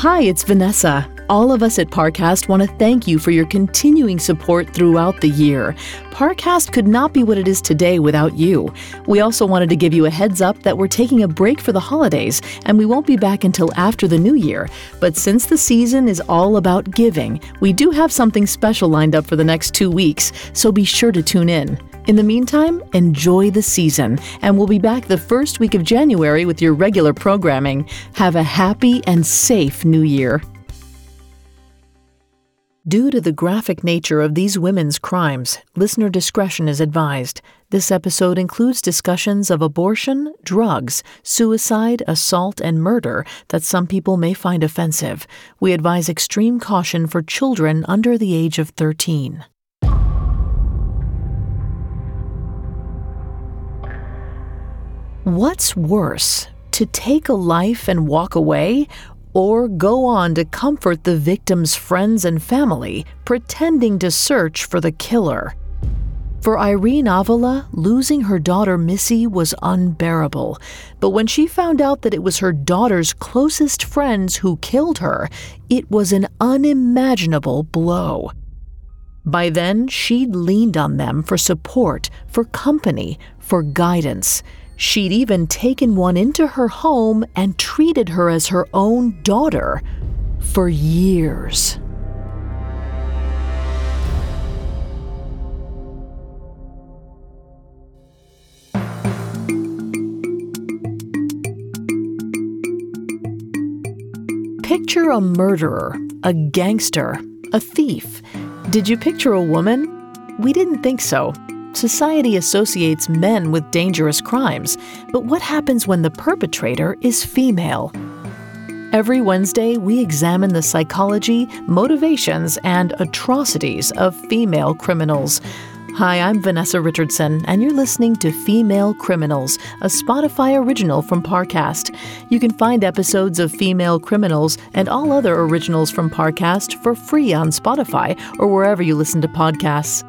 Hi, it's Vanessa. All of us at Parcast want to thank you for your continuing support throughout the year. Parcast could not be what it is today without you. We also wanted to give you a heads up that we're taking a break for the holidays and we won't be back until after the new year. But since the season is all about giving, we do have something special lined up for the next two weeks, so be sure to tune in. In the meantime, enjoy the season, and we'll be back the first week of January with your regular programming. Have a happy and safe new year. Due to the graphic nature of these women's crimes, listener discretion is advised. This episode includes discussions of abortion, drugs, suicide, assault, and murder that some people may find offensive. We advise extreme caution for children under the age of 13. What's worse, to take a life and walk away, or go on to comfort the victim's friends and family, pretending to search for the killer? For Irene Avila, losing her daughter Missy was unbearable. But when she found out that it was her daughter's closest friends who killed her, it was an unimaginable blow. By then, she'd leaned on them for support, for company, for guidance. She'd even taken one into her home and treated her as her own daughter for years. Picture a murderer, a gangster, a thief. Did you picture a woman? We didn't think so. Society associates men with dangerous crimes, but what happens when the perpetrator is female? Every Wednesday, we examine the psychology, motivations, and atrocities of female criminals. Hi, I'm Vanessa Richardson, and you're listening to Female Criminals, a Spotify original from Parcast. You can find episodes of Female Criminals and all other originals from Parcast for free on Spotify or wherever you listen to podcasts.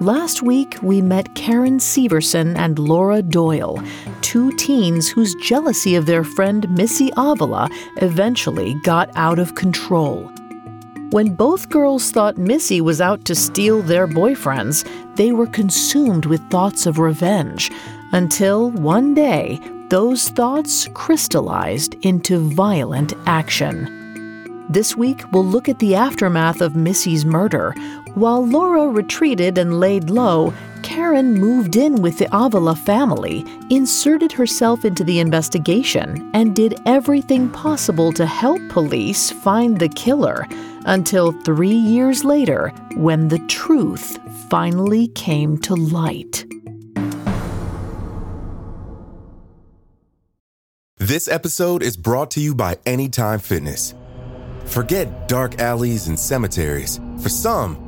Last week, we met Karen Severson and Laura Doyle, two teens whose jealousy of their friend Missy Avila eventually got out of control. When both girls thought Missy was out to steal their boyfriends, they were consumed with thoughts of revenge, until one day, those thoughts crystallized into violent action. This week, we'll look at the aftermath of Missy's murder. While Laura retreated and laid low, Karen moved in with the Avila family, inserted herself into the investigation, and did everything possible to help police find the killer until three years later when the truth finally came to light. This episode is brought to you by Anytime Fitness. Forget dark alleys and cemeteries. For some,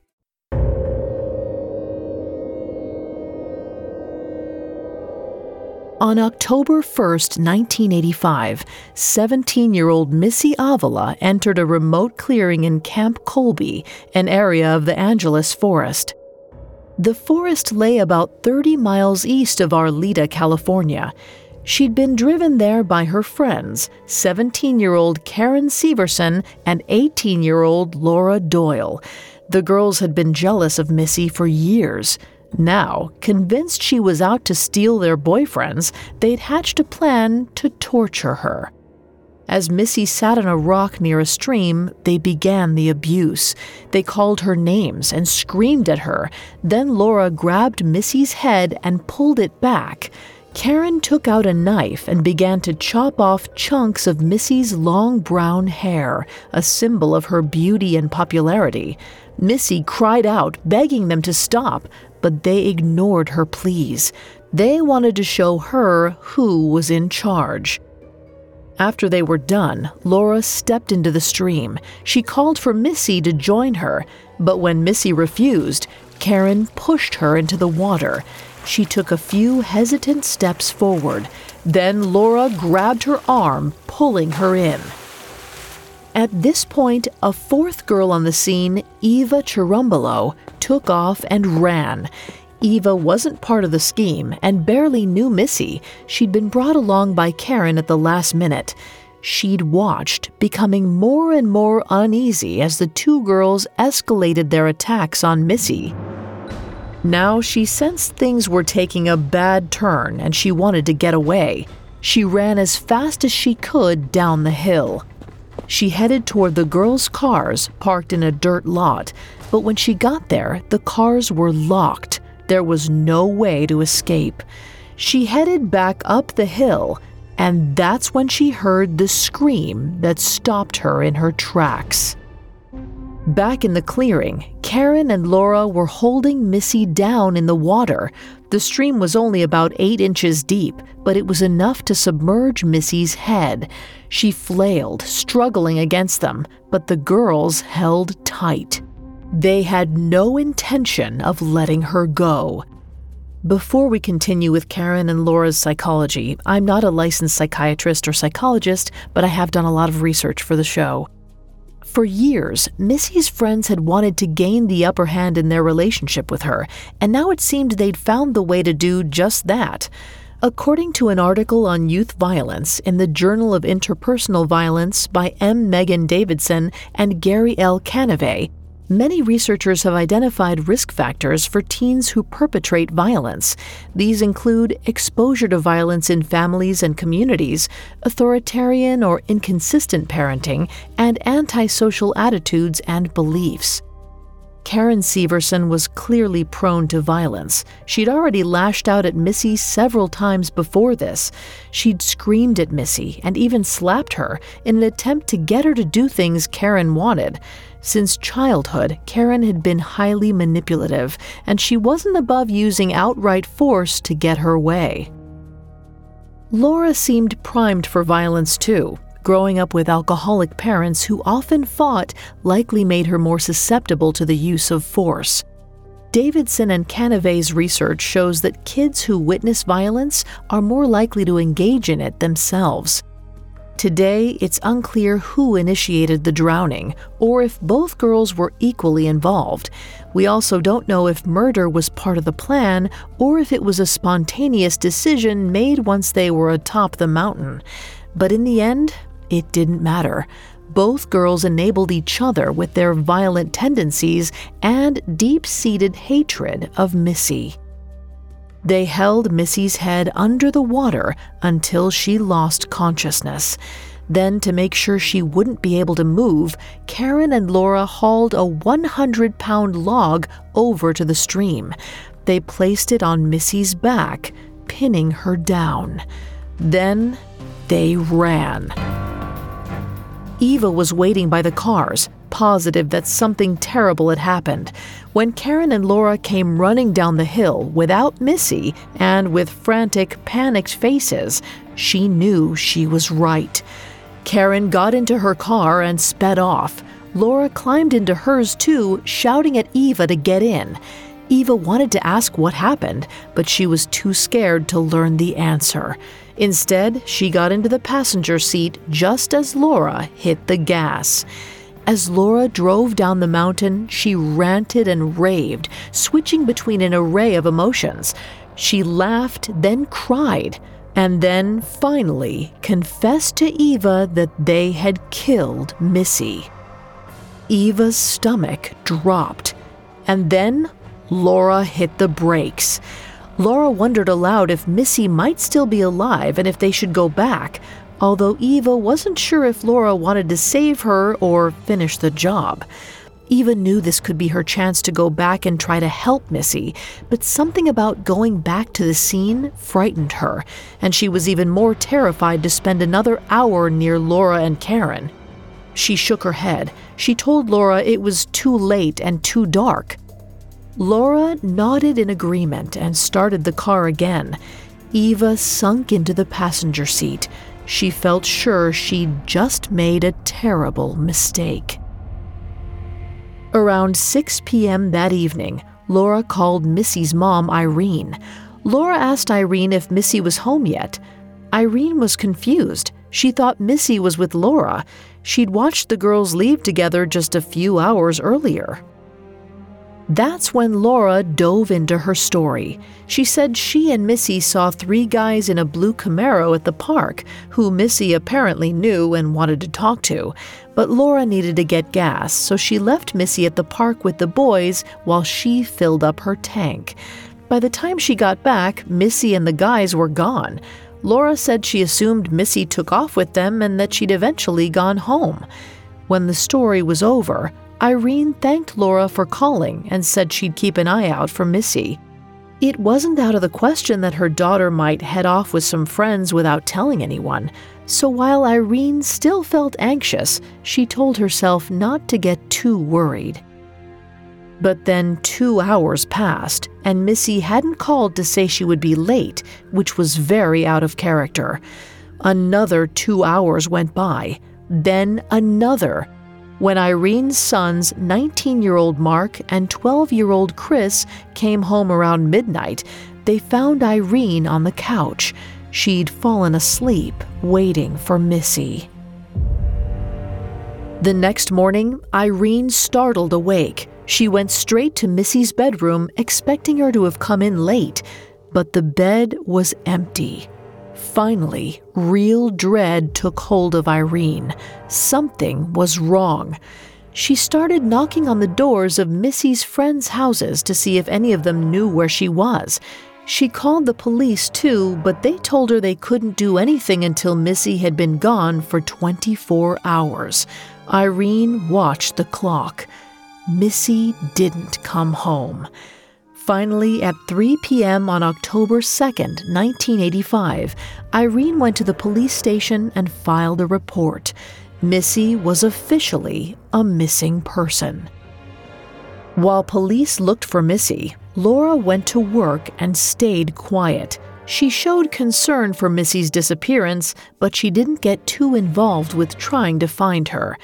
On October 1, 1985, 17 year old Missy Avila entered a remote clearing in Camp Colby, an area of the Angeles Forest. The forest lay about 30 miles east of Arleta, California. She'd been driven there by her friends, 17 year old Karen Severson and 18 year old Laura Doyle. The girls had been jealous of Missy for years. Now, convinced she was out to steal their boyfriends, they'd hatched a plan to torture her. As Missy sat on a rock near a stream, they began the abuse. They called her names and screamed at her. Then Laura grabbed Missy's head and pulled it back. Karen took out a knife and began to chop off chunks of Missy's long brown hair, a symbol of her beauty and popularity. Missy cried out, begging them to stop, but they ignored her pleas. They wanted to show her who was in charge. After they were done, Laura stepped into the stream. She called for Missy to join her, but when Missy refused, Karen pushed her into the water. She took a few hesitant steps forward. Then Laura grabbed her arm, pulling her in. At this point, a fourth girl on the scene, Eva Chirumbolo, took off and ran. Eva wasn't part of the scheme and barely knew Missy. She'd been brought along by Karen at the last minute. She'd watched, becoming more and more uneasy as the two girls escalated their attacks on Missy. Now she sensed things were taking a bad turn and she wanted to get away. She ran as fast as she could down the hill. She headed toward the girls' cars parked in a dirt lot, but when she got there, the cars were locked. There was no way to escape. She headed back up the hill, and that's when she heard the scream that stopped her in her tracks. Back in the clearing, Karen and Laura were holding Missy down in the water. The stream was only about eight inches deep, but it was enough to submerge Missy's head. She flailed, struggling against them, but the girls held tight. They had no intention of letting her go. Before we continue with Karen and Laura's psychology, I'm not a licensed psychiatrist or psychologist, but I have done a lot of research for the show. For years, Missy's friends had wanted to gain the upper hand in their relationship with her, and now it seemed they'd found the way to do just that. According to an article on youth violence in the Journal of Interpersonal Violence by M. Meghan Davidson and Gary L. Canivez, Many researchers have identified risk factors for teens who perpetrate violence. These include exposure to violence in families and communities, authoritarian or inconsistent parenting, and antisocial attitudes and beliefs. Karen Severson was clearly prone to violence. She'd already lashed out at Missy several times before this. She'd screamed at Missy and even slapped her in an attempt to get her to do things Karen wanted. Since childhood, Karen had been highly manipulative, and she wasn't above using outright force to get her way. Laura seemed primed for violence too. Growing up with alcoholic parents who often fought likely made her more susceptible to the use of force. Davidson and Canivez's research shows that kids who witness violence are more likely to engage in it themselves. Today, it's unclear who initiated the drowning or if both girls were equally involved. We also don't know if murder was part of the plan or if it was a spontaneous decision made once they were atop the mountain. But in the end, it didn't matter. Both girls enabled each other with their violent tendencies and deep seated hatred of Missy. They held Missy's head under the water until she lost consciousness. Then, to make sure she wouldn't be able to move, Karen and Laura hauled a 100 pound log over to the stream. They placed it on Missy's back, pinning her down. Then they ran. Eva was waiting by the cars, positive that something terrible had happened. When Karen and Laura came running down the hill without Missy and with frantic, panicked faces, she knew she was right. Karen got into her car and sped off. Laura climbed into hers too, shouting at Eva to get in. Eva wanted to ask what happened, but she was too scared to learn the answer. Instead, she got into the passenger seat just as Laura hit the gas. As Laura drove down the mountain, she ranted and raved, switching between an array of emotions. She laughed, then cried, and then finally confessed to Eva that they had killed Missy. Eva's stomach dropped, and then Laura hit the brakes. Laura wondered aloud if Missy might still be alive and if they should go back, although Eva wasn't sure if Laura wanted to save her or finish the job. Eva knew this could be her chance to go back and try to help Missy, but something about going back to the scene frightened her, and she was even more terrified to spend another hour near Laura and Karen. She shook her head. She told Laura it was too late and too dark. Laura nodded in agreement and started the car again. Eva sunk into the passenger seat. She felt sure she'd just made a terrible mistake. Around 6 p.m. that evening, Laura called Missy's mom, Irene. Laura asked Irene if Missy was home yet. Irene was confused. She thought Missy was with Laura. She'd watched the girls leave together just a few hours earlier. That's when Laura dove into her story. She said she and Missy saw three guys in a blue Camaro at the park who Missy apparently knew and wanted to talk to. But Laura needed to get gas, so she left Missy at the park with the boys while she filled up her tank. By the time she got back, Missy and the guys were gone. Laura said she assumed Missy took off with them and that she'd eventually gone home. When the story was over, Irene thanked Laura for calling and said she'd keep an eye out for Missy. It wasn't out of the question that her daughter might head off with some friends without telling anyone, so while Irene still felt anxious, she told herself not to get too worried. But then two hours passed, and Missy hadn't called to say she would be late, which was very out of character. Another two hours went by, then another when Irene's sons, 19 year old Mark and 12 year old Chris, came home around midnight, they found Irene on the couch. She'd fallen asleep, waiting for Missy. The next morning, Irene startled awake. She went straight to Missy's bedroom, expecting her to have come in late, but the bed was empty. Finally, real dread took hold of Irene. Something was wrong. She started knocking on the doors of Missy's friends' houses to see if any of them knew where she was. She called the police too, but they told her they couldn't do anything until Missy had been gone for 24 hours. Irene watched the clock. Missy didn't come home. Finally, at 3 p.m. on October 2nd, 1985, Irene went to the police station and filed a report. Missy was officially a missing person. While police looked for Missy, Laura went to work and stayed quiet. She showed concern for Missy's disappearance, but she didn't get too involved with trying to find her.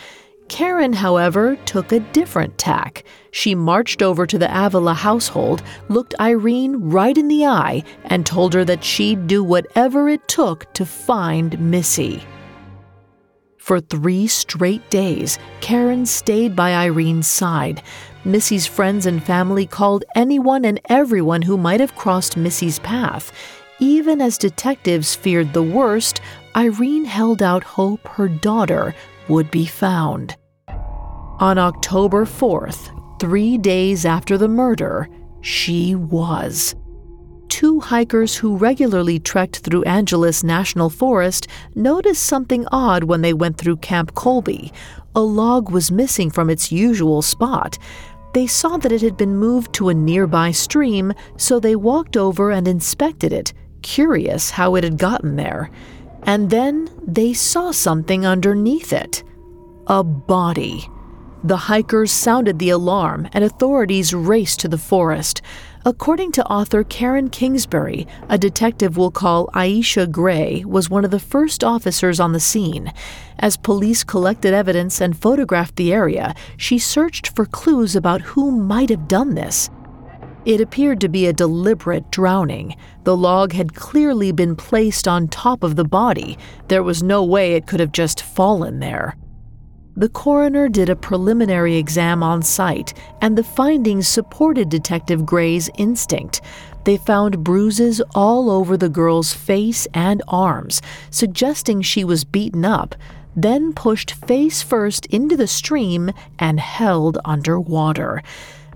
Karen, however, took a different tack. She marched over to the Avila household, looked Irene right in the eye, and told her that she'd do whatever it took to find Missy. For three straight days, Karen stayed by Irene's side. Missy's friends and family called anyone and everyone who might have crossed Missy's path. Even as detectives feared the worst, Irene held out hope her daughter would be found. On October 4th, three days after the murder, she was. Two hikers who regularly trekked through Angeles National Forest noticed something odd when they went through Camp Colby. A log was missing from its usual spot. They saw that it had been moved to a nearby stream, so they walked over and inspected it, curious how it had gotten there. And then they saw something underneath it a body. The hikers sounded the alarm and authorities raced to the forest. According to author Karen Kingsbury, a detective we'll call Aisha Gray was one of the first officers on the scene. As police collected evidence and photographed the area, she searched for clues about who might have done this. It appeared to be a deliberate drowning. The log had clearly been placed on top of the body. There was no way it could have just fallen there. The coroner did a preliminary exam on site, and the findings supported Detective Gray's instinct. They found bruises all over the girl's face and arms, suggesting she was beaten up, then pushed face first into the stream and held underwater.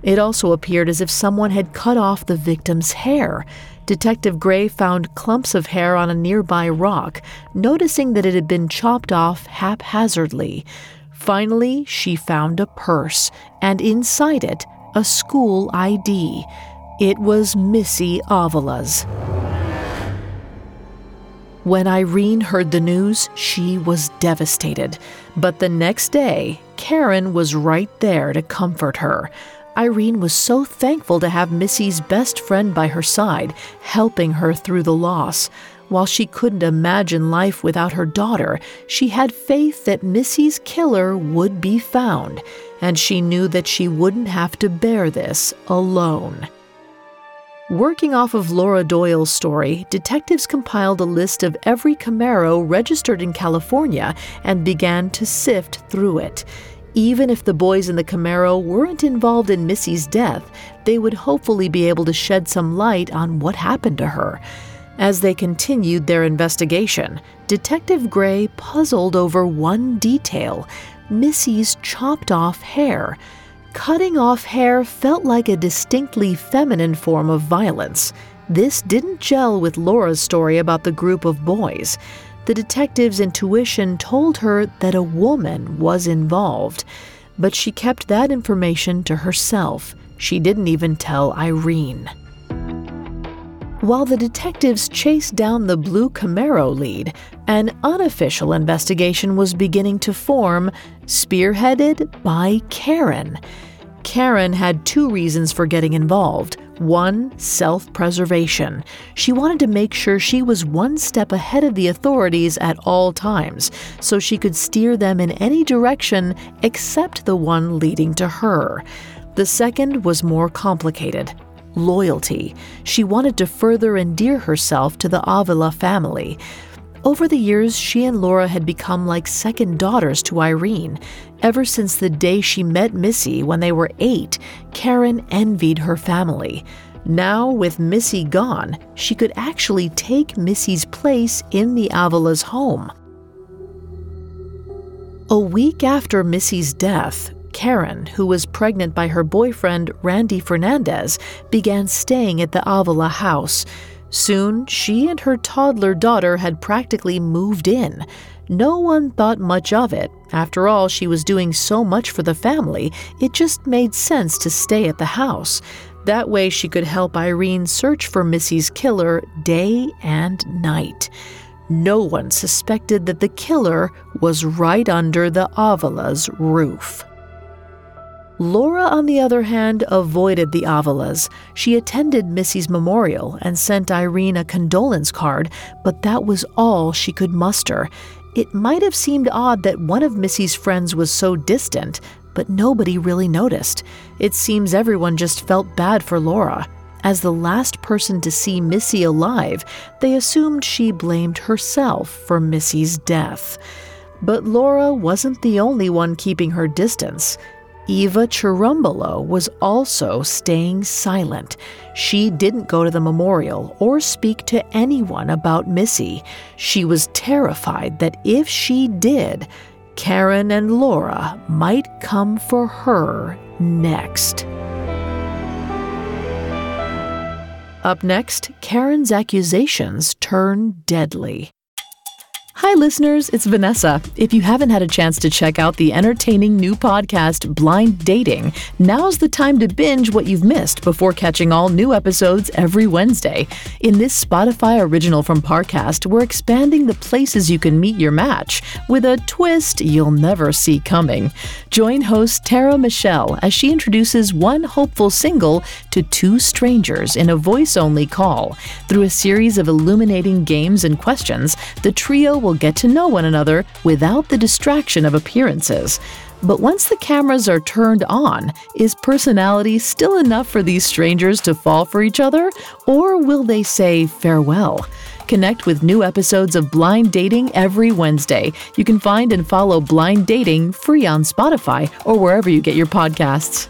It also appeared as if someone had cut off the victim's hair. Detective Gray found clumps of hair on a nearby rock, noticing that it had been chopped off haphazardly. Finally, she found a purse, and inside it, a school ID. It was Missy Avila's. When Irene heard the news, she was devastated. But the next day, Karen was right there to comfort her. Irene was so thankful to have Missy's best friend by her side, helping her through the loss. While she couldn't imagine life without her daughter, she had faith that Missy's killer would be found, and she knew that she wouldn't have to bear this alone. Working off of Laura Doyle's story, detectives compiled a list of every Camaro registered in California and began to sift through it. Even if the boys in the Camaro weren't involved in Missy's death, they would hopefully be able to shed some light on what happened to her. As they continued their investigation, Detective Gray puzzled over one detail Missy's chopped off hair. Cutting off hair felt like a distinctly feminine form of violence. This didn't gel with Laura's story about the group of boys. The detective's intuition told her that a woman was involved, but she kept that information to herself. She didn't even tell Irene. While the detectives chased down the blue Camaro lead, an unofficial investigation was beginning to form, spearheaded by Karen. Karen had two reasons for getting involved. One, self preservation. She wanted to make sure she was one step ahead of the authorities at all times, so she could steer them in any direction except the one leading to her. The second was more complicated loyalty. She wanted to further endear herself to the Avila family. Over the years, she and Laura had become like second daughters to Irene. Ever since the day she met Missy when they were eight, Karen envied her family. Now, with Missy gone, she could actually take Missy's place in the Avila's home. A week after Missy's death, Karen, who was pregnant by her boyfriend Randy Fernandez, began staying at the Avila house. Soon, she and her toddler daughter had practically moved in. No one thought much of it. After all, she was doing so much for the family, it just made sense to stay at the house. That way, she could help Irene search for Missy's killer day and night. No one suspected that the killer was right under the Avila's roof. Laura, on the other hand, avoided the Avilas. She attended Missy's memorial and sent Irene a condolence card, but that was all she could muster. It might have seemed odd that one of Missy's friends was so distant, but nobody really noticed. It seems everyone just felt bad for Laura. As the last person to see Missy alive, they assumed she blamed herself for Missy's death. But Laura wasn't the only one keeping her distance. Eva Chirumbolo was also staying silent. She didn't go to the memorial or speak to anyone about Missy. She was terrified that if she did, Karen and Laura might come for her next. Up next, Karen's accusations turn deadly. Hi, listeners, it's Vanessa. If you haven't had a chance to check out the entertaining new podcast, Blind Dating, now's the time to binge what you've missed before catching all new episodes every Wednesday. In this Spotify original from Parcast, we're expanding the places you can meet your match with a twist you'll never see coming. Join host Tara Michelle as she introduces one hopeful single to two strangers in a voice only call. Through a series of illuminating games and questions, the trio will get to know one another without the distraction of appearances. But once the cameras are turned on, is personality still enough for these strangers to fall for each other, or will they say farewell? Connect with new episodes of Blind Dating every Wednesday. You can find and follow Blind Dating free on Spotify or wherever you get your podcasts.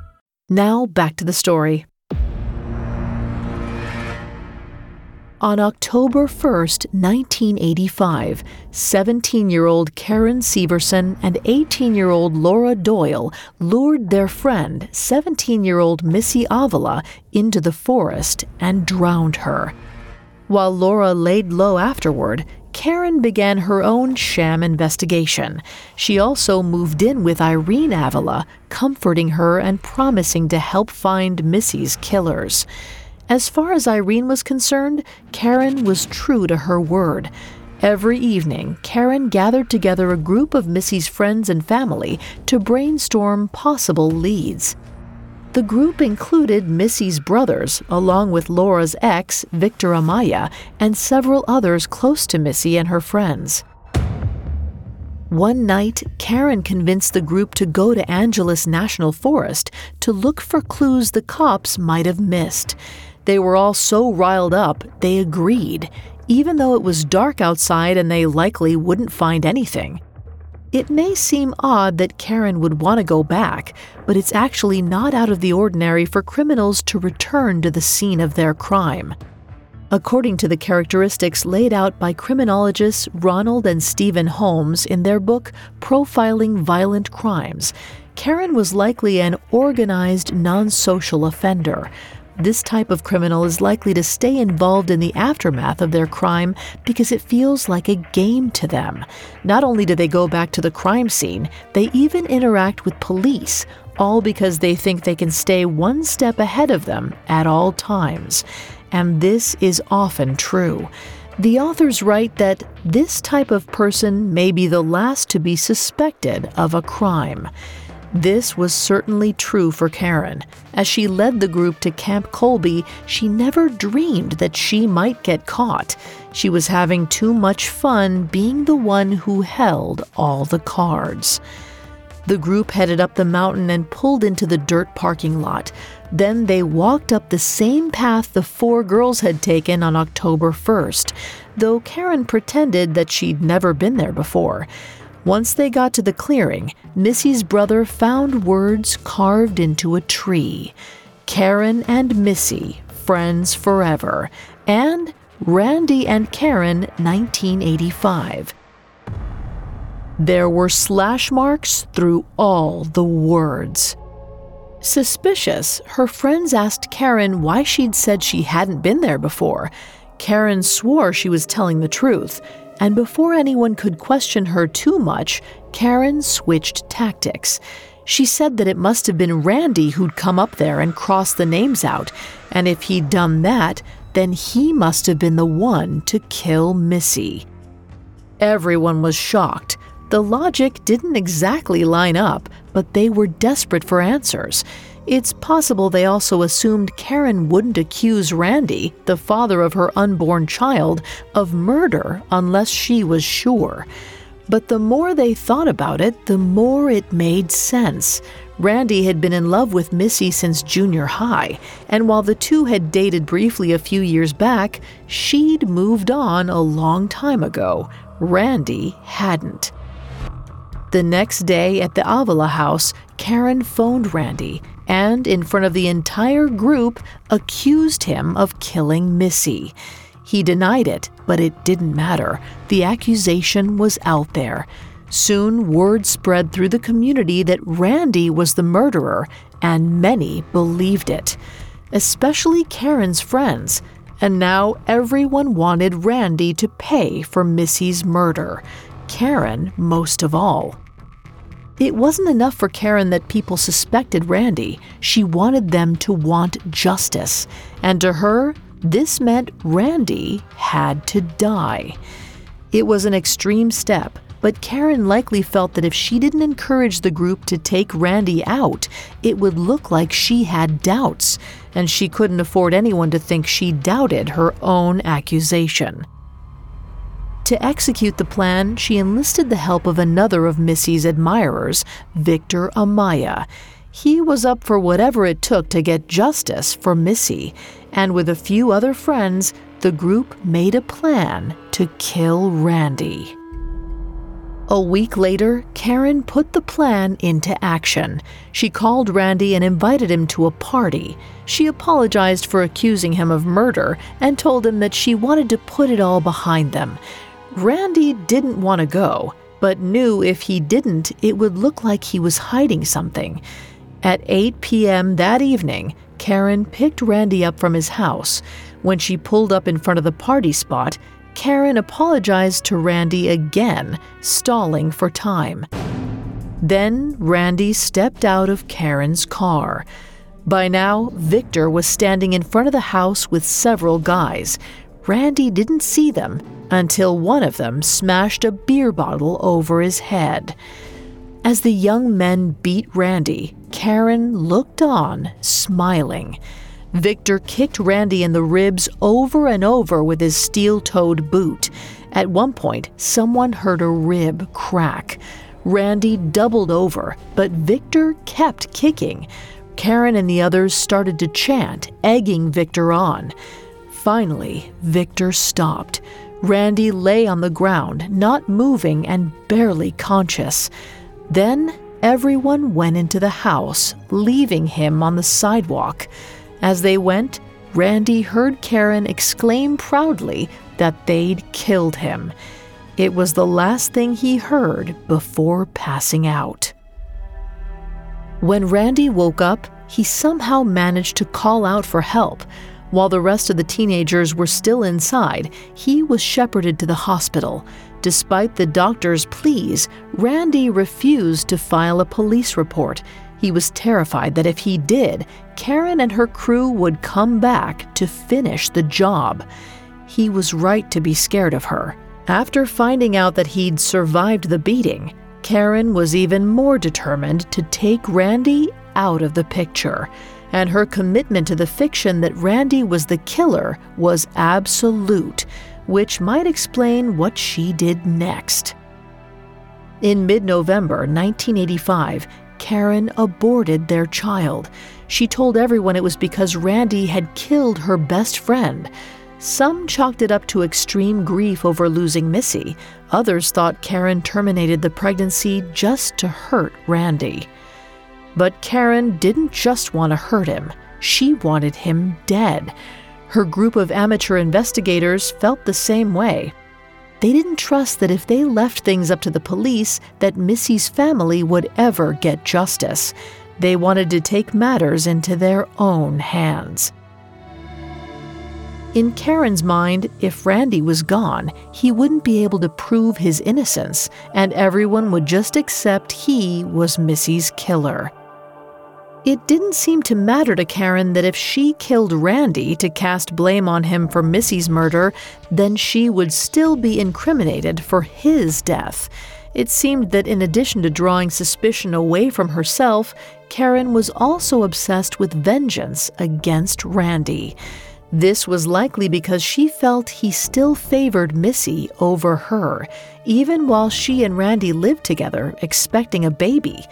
Now back to the story. On October 1st, 1985, 17 year old Karen Severson and 18 year old Laura Doyle lured their friend, 17 year old Missy Avila, into the forest and drowned her. While Laura laid low afterward, Karen began her own sham investigation. She also moved in with Irene Avila, comforting her and promising to help find Missy's killers. As far as Irene was concerned, Karen was true to her word. Every evening, Karen gathered together a group of Missy's friends and family to brainstorm possible leads. The group included Missy's brothers, along with Laura's ex, Victor Amaya, and several others close to Missy and her friends. One night, Karen convinced the group to go to Angeles National Forest to look for clues the cops might have missed. They were all so riled up, they agreed, even though it was dark outside and they likely wouldn't find anything. It may seem odd that Karen would want to go back, but it's actually not out of the ordinary for criminals to return to the scene of their crime. According to the characteristics laid out by criminologists Ronald and Stephen Holmes in their book Profiling Violent Crimes, Karen was likely an organized non social offender. This type of criminal is likely to stay involved in the aftermath of their crime because it feels like a game to them. Not only do they go back to the crime scene, they even interact with police, all because they think they can stay one step ahead of them at all times and this is often true. The authors write that this type of person may be the last to be suspected of a crime. This was certainly true for Karen. As she led the group to Camp Colby, she never dreamed that she might get caught. She was having too much fun being the one who held all the cards. The group headed up the mountain and pulled into the dirt parking lot. Then they walked up the same path the four girls had taken on October 1st, though Karen pretended that she'd never been there before. Once they got to the clearing, Missy's brother found words carved into a tree Karen and Missy, friends forever, and Randy and Karen, 1985. There were slash marks through all the words. Suspicious, her friends asked Karen why she'd said she hadn't been there before. Karen swore she was telling the truth, and before anyone could question her too much, Karen switched tactics. She said that it must have been Randy who'd come up there and crossed the names out, and if he'd done that, then he must have been the one to kill Missy. Everyone was shocked. The logic didn't exactly line up, but they were desperate for answers. It's possible they also assumed Karen wouldn't accuse Randy, the father of her unborn child, of murder unless she was sure. But the more they thought about it, the more it made sense. Randy had been in love with Missy since junior high, and while the two had dated briefly a few years back, she'd moved on a long time ago. Randy hadn't. The next day at the Avila house, Karen phoned Randy and, in front of the entire group, accused him of killing Missy. He denied it, but it didn't matter. The accusation was out there. Soon, word spread through the community that Randy was the murderer, and many believed it, especially Karen's friends. And now everyone wanted Randy to pay for Missy's murder. Karen most of all. It wasn't enough for Karen that people suspected Randy. She wanted them to want justice. And to her, this meant Randy had to die. It was an extreme step, but Karen likely felt that if she didn't encourage the group to take Randy out, it would look like she had doubts, and she couldn't afford anyone to think she doubted her own accusation. To execute the plan, she enlisted the help of another of Missy's admirers, Victor Amaya. He was up for whatever it took to get justice for Missy, and with a few other friends, the group made a plan to kill Randy. A week later, Karen put the plan into action. She called Randy and invited him to a party. She apologized for accusing him of murder and told him that she wanted to put it all behind them. Randy didn't want to go, but knew if he didn't, it would look like he was hiding something. At 8 p.m. that evening, Karen picked Randy up from his house. When she pulled up in front of the party spot, Karen apologized to Randy again, stalling for time. Then Randy stepped out of Karen's car. By now, Victor was standing in front of the house with several guys. Randy didn't see them until one of them smashed a beer bottle over his head. As the young men beat Randy, Karen looked on, smiling. Victor kicked Randy in the ribs over and over with his steel toed boot. At one point, someone heard a rib crack. Randy doubled over, but Victor kept kicking. Karen and the others started to chant, egging Victor on. Finally, Victor stopped. Randy lay on the ground, not moving and barely conscious. Then everyone went into the house, leaving him on the sidewalk. As they went, Randy heard Karen exclaim proudly that they'd killed him. It was the last thing he heard before passing out. When Randy woke up, he somehow managed to call out for help. While the rest of the teenagers were still inside, he was shepherded to the hospital. Despite the doctor's pleas, Randy refused to file a police report. He was terrified that if he did, Karen and her crew would come back to finish the job. He was right to be scared of her. After finding out that he'd survived the beating, Karen was even more determined to take Randy out of the picture and her commitment to the fiction that Randy was the killer was absolute, which might explain what she did next. In mid November 1985, Karen aborted their child. She told everyone it was because Randy had killed her best friend. Some chalked it up to extreme grief over losing Missy. Others thought Karen terminated the pregnancy just to hurt Randy. But Karen didn't just want to hurt him, she wanted him dead. Her group of amateur investigators felt the same way. They didn't trust that if they left things up to the police that Missy's family would ever get justice. They wanted to take matters into their own hands. In Karen's mind, if Randy was gone, he wouldn't be able to prove his innocence, and everyone would just accept he was Missy's killer. It didn't seem to matter to Karen that if she killed Randy to cast blame on him for Missy's murder, then she would still be incriminated for his death. It seemed that in addition to drawing suspicion away from herself, Karen was also obsessed with vengeance against Randy. This was likely because she felt he still favored Missy over her, even while she and Randy lived together, expecting a baby.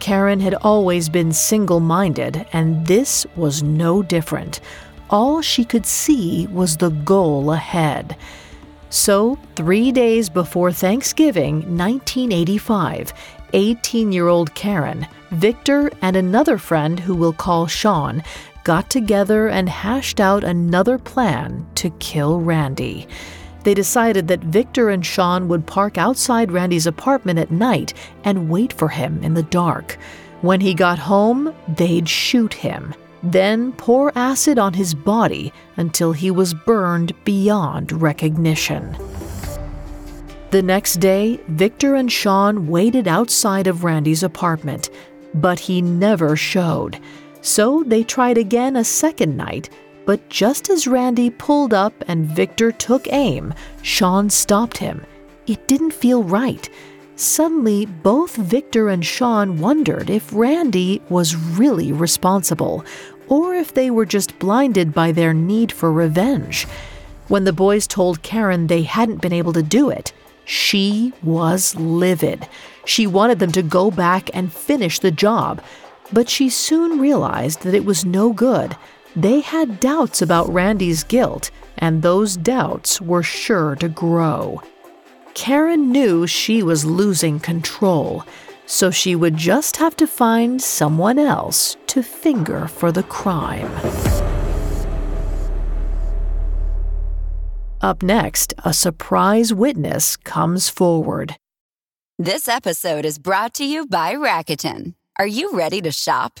Karen had always been single minded, and this was no different. All she could see was the goal ahead. So, three days before Thanksgiving 1985, 18 year old Karen, Victor, and another friend who we'll call Sean got together and hashed out another plan to kill Randy. They decided that Victor and Sean would park outside Randy's apartment at night and wait for him in the dark. When he got home, they'd shoot him, then pour acid on his body until he was burned beyond recognition. The next day, Victor and Sean waited outside of Randy's apartment, but he never showed. So they tried again a second night but just as Randy pulled up and Victor took aim, Sean stopped him. it didn't feel right. Suddenly, both Victor and Sean wondered if Randy was really responsible, or if they were just blinded by their need for revenge. When the boys told Karen they hadn't been able to do it, she was livid. She wanted them to go back and finish the job, but she soon realized that it was no good. They had doubts about Randy's guilt, and those doubts were sure to grow. Karen knew she was losing control, so she would just have to find someone else to finger for the crime. Up next, a surprise witness comes forward. This episode is brought to you by Rakuten. Are you ready to shop?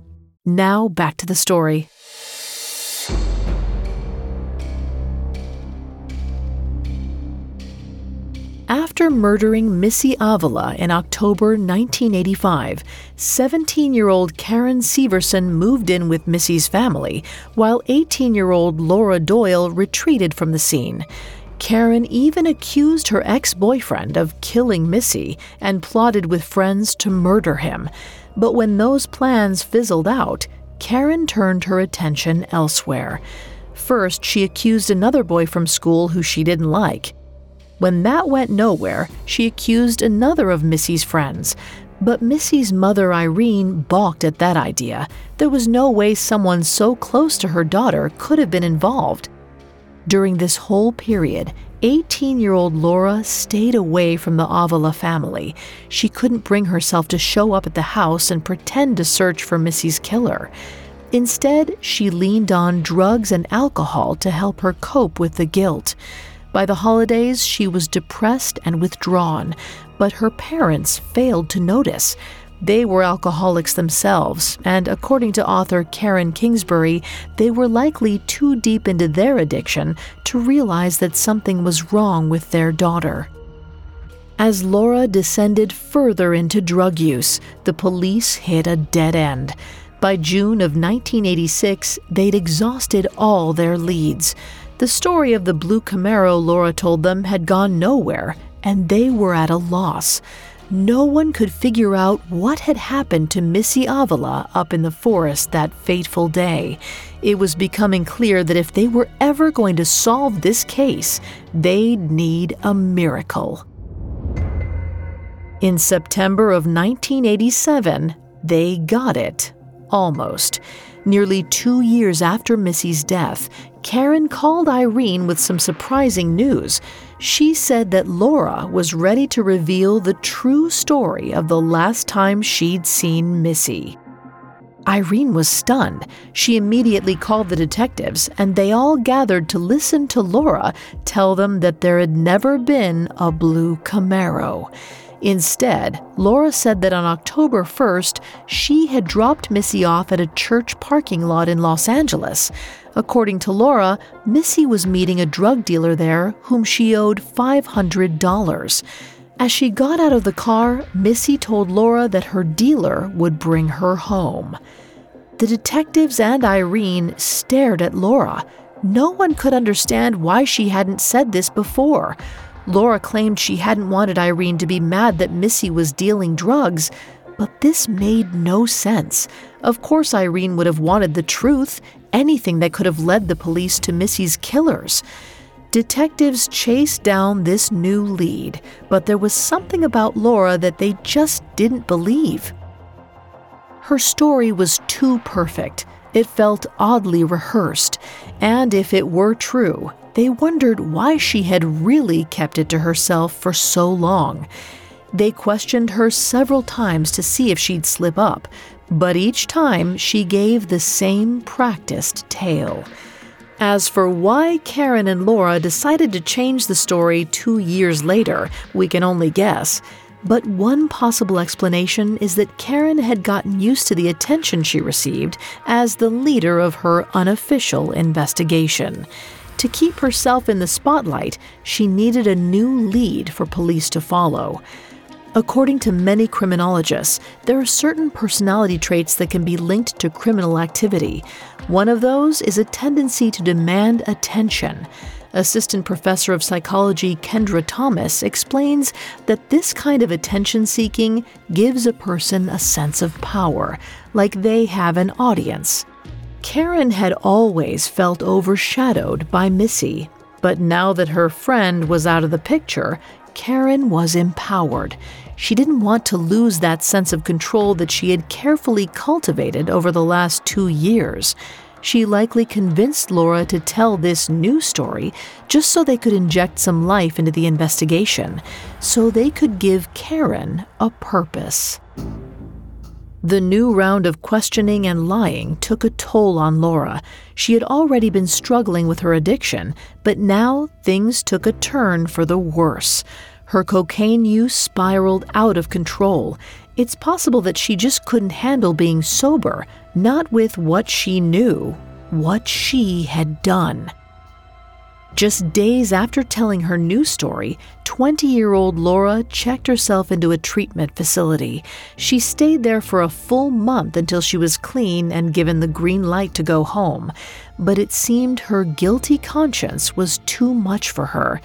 Now back to the story. After murdering Missy Avila in October 1985, 17 year old Karen Severson moved in with Missy's family, while 18 year old Laura Doyle retreated from the scene. Karen even accused her ex boyfriend of killing Missy and plotted with friends to murder him. But when those plans fizzled out, Karen turned her attention elsewhere. First, she accused another boy from school who she didn't like. When that went nowhere, she accused another of Missy's friends. But Missy's mother, Irene, balked at that idea. There was no way someone so close to her daughter could have been involved. During this whole period, 18 year old Laura stayed away from the Avila family. She couldn't bring herself to show up at the house and pretend to search for Missy's killer. Instead, she leaned on drugs and alcohol to help her cope with the guilt. By the holidays, she was depressed and withdrawn, but her parents failed to notice. They were alcoholics themselves, and according to author Karen Kingsbury, they were likely too deep into their addiction to realize that something was wrong with their daughter. As Laura descended further into drug use, the police hit a dead end. By June of 1986, they'd exhausted all their leads. The story of the blue Camaro Laura told them had gone nowhere, and they were at a loss. No one could figure out what had happened to Missy Avila up in the forest that fateful day. It was becoming clear that if they were ever going to solve this case, they'd need a miracle. In September of 1987, they got it. Almost. Nearly two years after Missy's death, Karen called Irene with some surprising news. She said that Laura was ready to reveal the true story of the last time she'd seen Missy. Irene was stunned. She immediately called the detectives, and they all gathered to listen to Laura tell them that there had never been a blue Camaro. Instead, Laura said that on October 1st, she had dropped Missy off at a church parking lot in Los Angeles. According to Laura, Missy was meeting a drug dealer there whom she owed $500. As she got out of the car, Missy told Laura that her dealer would bring her home. The detectives and Irene stared at Laura. No one could understand why she hadn't said this before. Laura claimed she hadn't wanted Irene to be mad that Missy was dealing drugs, but this made no sense. Of course, Irene would have wanted the truth, anything that could have led the police to Missy's killers. Detectives chased down this new lead, but there was something about Laura that they just didn't believe. Her story was too perfect. It felt oddly rehearsed, and if it were true, they wondered why she had really kept it to herself for so long. They questioned her several times to see if she'd slip up, but each time she gave the same practiced tale. As for why Karen and Laura decided to change the story two years later, we can only guess. But one possible explanation is that Karen had gotten used to the attention she received as the leader of her unofficial investigation. To keep herself in the spotlight, she needed a new lead for police to follow. According to many criminologists, there are certain personality traits that can be linked to criminal activity. One of those is a tendency to demand attention. Assistant Professor of Psychology Kendra Thomas explains that this kind of attention seeking gives a person a sense of power, like they have an audience. Karen had always felt overshadowed by Missy, but now that her friend was out of the picture, Karen was empowered. She didn't want to lose that sense of control that she had carefully cultivated over the last two years she likely convinced Laura to tell this new story just so they could inject some life into the investigation, so they could give Karen a purpose. The new round of questioning and lying took a toll on Laura. She had already been struggling with her addiction, but now things took a turn for the worse. Her cocaine use spiraled out of control. It's possible that she just couldn't handle being sober, not with what she knew, what she had done. Just days after telling her new story, 20 year old Laura checked herself into a treatment facility. She stayed there for a full month until she was clean and given the green light to go home. But it seemed her guilty conscience was too much for her.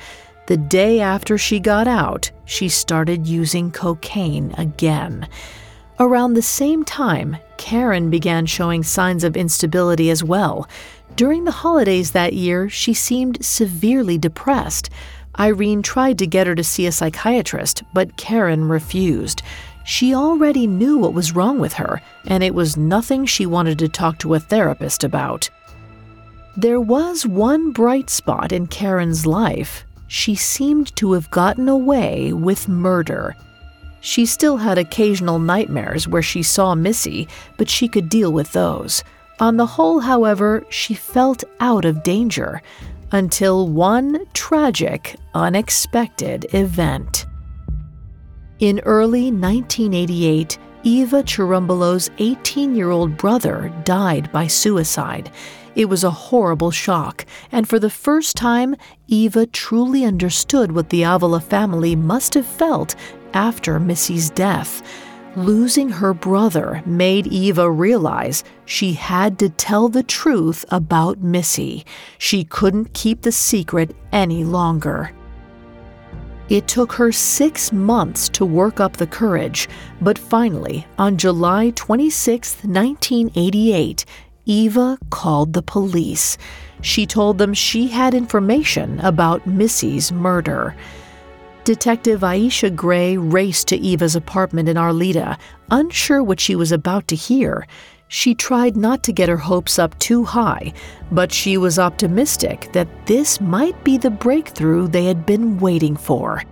The day after she got out, she started using cocaine again. Around the same time, Karen began showing signs of instability as well. During the holidays that year, she seemed severely depressed. Irene tried to get her to see a psychiatrist, but Karen refused. She already knew what was wrong with her, and it was nothing she wanted to talk to a therapist about. There was one bright spot in Karen's life. She seemed to have gotten away with murder. She still had occasional nightmares where she saw Missy, but she could deal with those. On the whole, however, she felt out of danger until one tragic, unexpected event. In early 1988, Eva Chirumbolo's 18 year old brother died by suicide. It was a horrible shock, and for the first time, Eva truly understood what the Avila family must have felt after Missy's death. Losing her brother made Eva realize she had to tell the truth about Missy. She couldn't keep the secret any longer. It took her six months to work up the courage, but finally, on July 26, 1988, Eva called the police. She told them she had information about Missy's murder. Detective Aisha Gray raced to Eva's apartment in Arleta, unsure what she was about to hear. She tried not to get her hopes up too high, but she was optimistic that this might be the breakthrough they had been waiting for.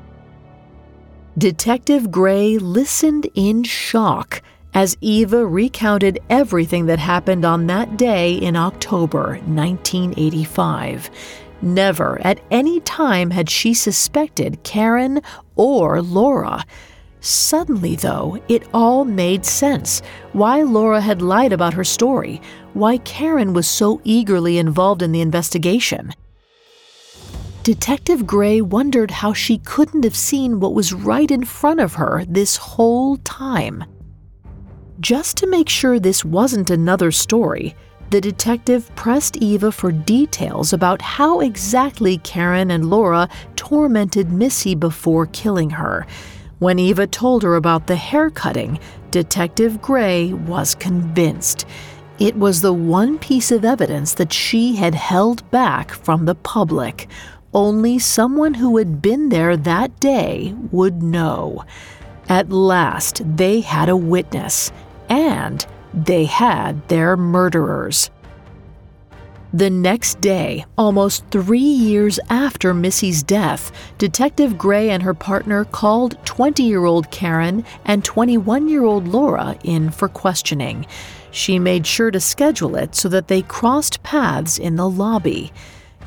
Detective Gray listened in shock as Eva recounted everything that happened on that day in October 1985. Never at any time had she suspected Karen or Laura. Suddenly, though, it all made sense why Laura had lied about her story, why Karen was so eagerly involved in the investigation. Detective Gray wondered how she couldn't have seen what was right in front of her this whole time. Just to make sure this wasn't another story, the detective pressed Eva for details about how exactly Karen and Laura tormented Missy before killing her. When Eva told her about the hair cutting, Detective Gray was convinced. It was the one piece of evidence that she had held back from the public. Only someone who had been there that day would know. At last, they had a witness, and they had their murderers. The next day, almost three years after Missy's death, Detective Gray and her partner called 20 year old Karen and 21 year old Laura in for questioning. She made sure to schedule it so that they crossed paths in the lobby.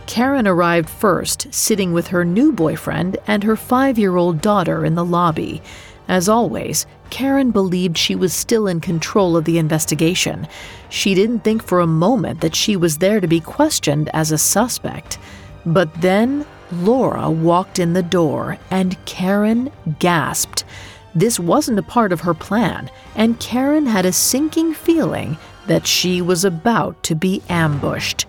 Karen arrived first, sitting with her new boyfriend and her five year old daughter in the lobby. As always, Karen believed she was still in control of the investigation. She didn't think for a moment that she was there to be questioned as a suspect. But then Laura walked in the door and Karen gasped. This wasn't a part of her plan, and Karen had a sinking feeling that she was about to be ambushed.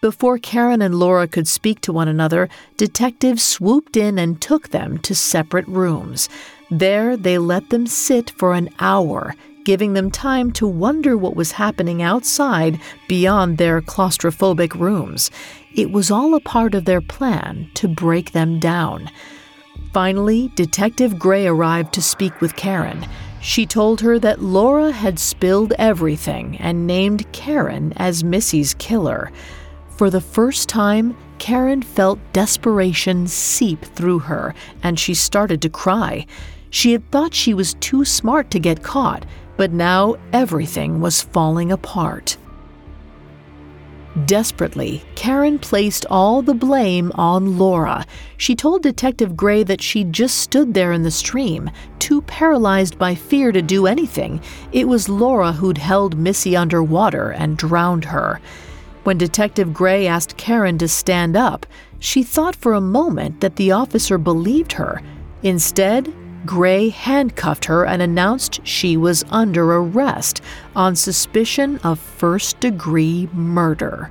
Before Karen and Laura could speak to one another, detectives swooped in and took them to separate rooms. There, they let them sit for an hour, giving them time to wonder what was happening outside beyond their claustrophobic rooms. It was all a part of their plan to break them down. Finally, Detective Gray arrived to speak with Karen. She told her that Laura had spilled everything and named Karen as Missy's killer. For the first time, Karen felt desperation seep through her, and she started to cry. She had thought she was too smart to get caught, but now everything was falling apart. Desperately, Karen placed all the blame on Laura. She told Detective Gray that she just stood there in the stream, too paralyzed by fear to do anything. It was Laura who'd held Missy underwater and drowned her. When Detective Gray asked Karen to stand up, she thought for a moment that the officer believed her. Instead, Gray handcuffed her and announced she was under arrest on suspicion of first degree murder.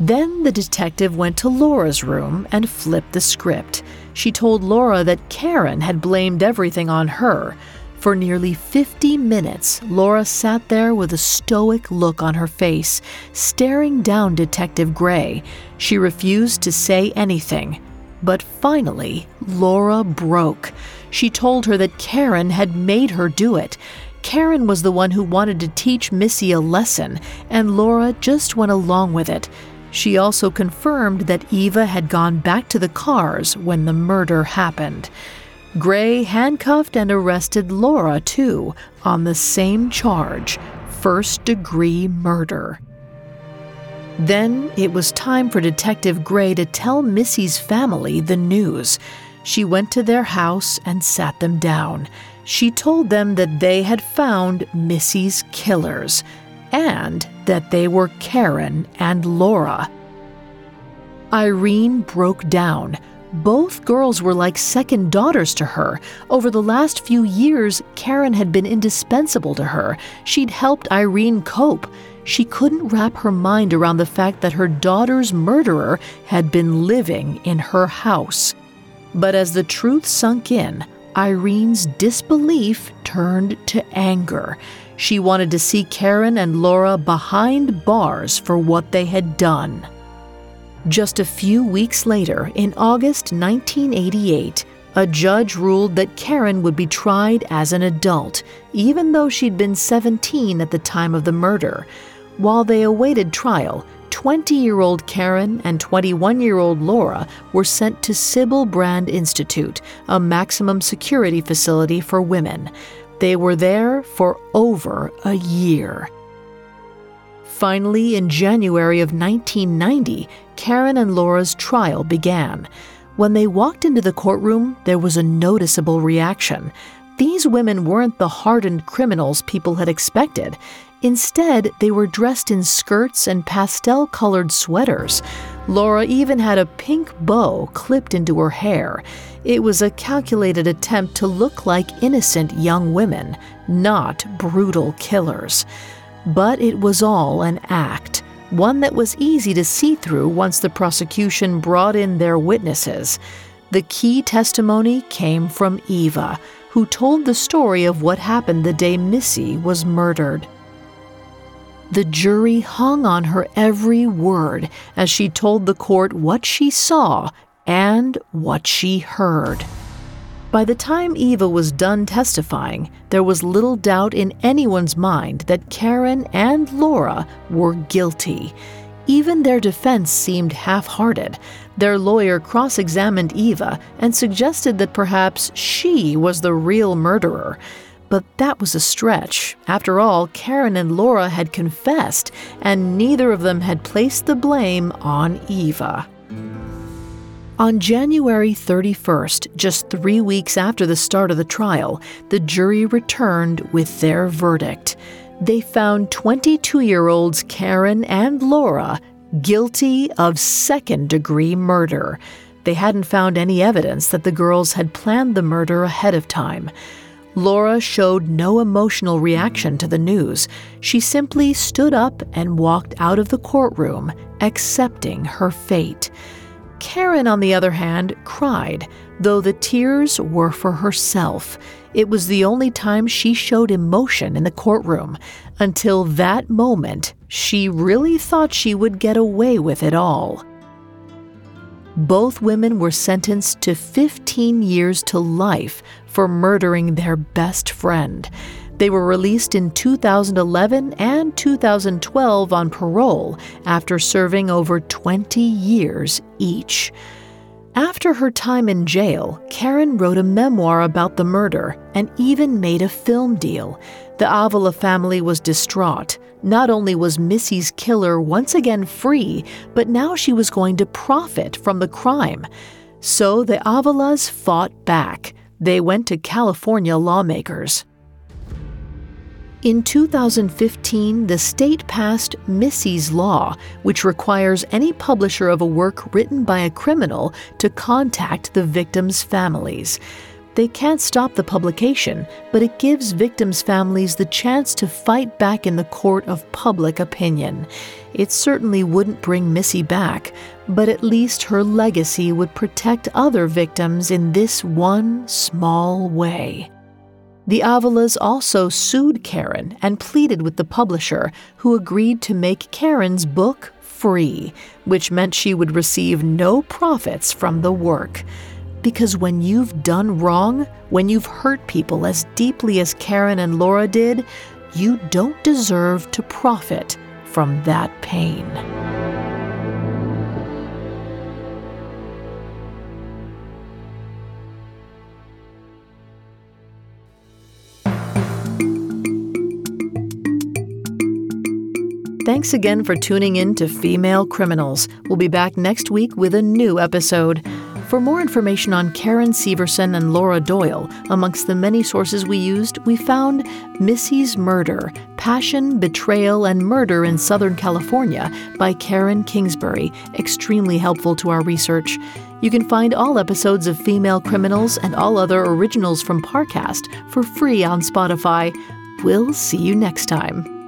Then the detective went to Laura's room and flipped the script. She told Laura that Karen had blamed everything on her, for nearly 50 minutes, Laura sat there with a stoic look on her face, staring down Detective Gray. She refused to say anything. But finally, Laura broke. She told her that Karen had made her do it. Karen was the one who wanted to teach Missy a lesson, and Laura just went along with it. She also confirmed that Eva had gone back to the cars when the murder happened. Gray handcuffed and arrested Laura, too, on the same charge first degree murder. Then it was time for Detective Gray to tell Missy's family the news. She went to their house and sat them down. She told them that they had found Missy's killers and that they were Karen and Laura. Irene broke down. Both girls were like second daughters to her. Over the last few years, Karen had been indispensable to her. She'd helped Irene cope. She couldn't wrap her mind around the fact that her daughter's murderer had been living in her house. But as the truth sunk in, Irene's disbelief turned to anger. She wanted to see Karen and Laura behind bars for what they had done. Just a few weeks later, in August 1988, a judge ruled that Karen would be tried as an adult, even though she'd been 17 at the time of the murder. While they awaited trial, 20 year old Karen and 21 year old Laura were sent to Sybil Brand Institute, a maximum security facility for women. They were there for over a year. Finally, in January of 1990, Karen and Laura's trial began. When they walked into the courtroom, there was a noticeable reaction. These women weren't the hardened criminals people had expected. Instead, they were dressed in skirts and pastel colored sweaters. Laura even had a pink bow clipped into her hair. It was a calculated attempt to look like innocent young women, not brutal killers. But it was all an act, one that was easy to see through once the prosecution brought in their witnesses. The key testimony came from Eva, who told the story of what happened the day Missy was murdered. The jury hung on her every word as she told the court what she saw and what she heard. By the time Eva was done testifying, there was little doubt in anyone's mind that Karen and Laura were guilty. Even their defense seemed half hearted. Their lawyer cross examined Eva and suggested that perhaps she was the real murderer. But that was a stretch. After all, Karen and Laura had confessed, and neither of them had placed the blame on Eva. On January 31st, just three weeks after the start of the trial, the jury returned with their verdict. They found 22 year olds Karen and Laura guilty of second degree murder. They hadn't found any evidence that the girls had planned the murder ahead of time. Laura showed no emotional reaction to the news. She simply stood up and walked out of the courtroom, accepting her fate. Karen, on the other hand, cried, though the tears were for herself. It was the only time she showed emotion in the courtroom. Until that moment, she really thought she would get away with it all. Both women were sentenced to 15 years to life for murdering their best friend. They were released in 2011 and 2012 on parole after serving over 20 years each. After her time in jail, Karen wrote a memoir about the murder and even made a film deal. The Avila family was distraught. Not only was Missy's killer once again free, but now she was going to profit from the crime. So the Avilas fought back. They went to California lawmakers. In 2015, the state passed Missy's Law, which requires any publisher of a work written by a criminal to contact the victims' families. They can't stop the publication, but it gives victims' families the chance to fight back in the court of public opinion. It certainly wouldn't bring Missy back, but at least her legacy would protect other victims in this one small way. The Avilas also sued Karen and pleaded with the publisher, who agreed to make Karen's book free, which meant she would receive no profits from the work. Because when you've done wrong, when you've hurt people as deeply as Karen and Laura did, you don't deserve to profit from that pain. Thanks again for tuning in to Female Criminals. We'll be back next week with a new episode. For more information on Karen Severson and Laura Doyle, amongst the many sources we used, we found Missy's Murder Passion, Betrayal, and Murder in Southern California by Karen Kingsbury, extremely helpful to our research. You can find all episodes of Female Criminals and all other originals from Parcast for free on Spotify. We'll see you next time.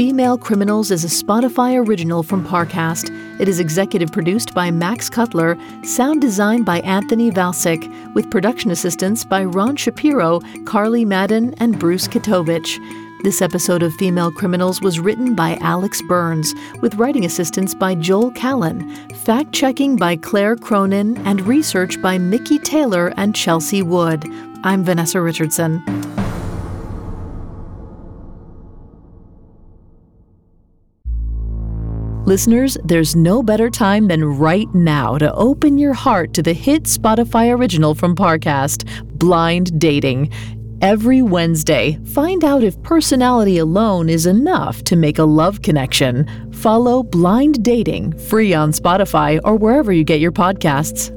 Female Criminals is a Spotify original from Parcast. It is executive produced by Max Cutler, sound designed by Anthony Valsic, with production assistance by Ron Shapiro, Carly Madden, and Bruce Kitovich. This episode of Female Criminals was written by Alex Burns, with writing assistance by Joel Callan, fact checking by Claire Cronin, and research by Mickey Taylor and Chelsea Wood. I'm Vanessa Richardson. Listeners, there's no better time than right now to open your heart to the hit Spotify original from Parcast, Blind Dating. Every Wednesday, find out if personality alone is enough to make a love connection. Follow Blind Dating free on Spotify or wherever you get your podcasts.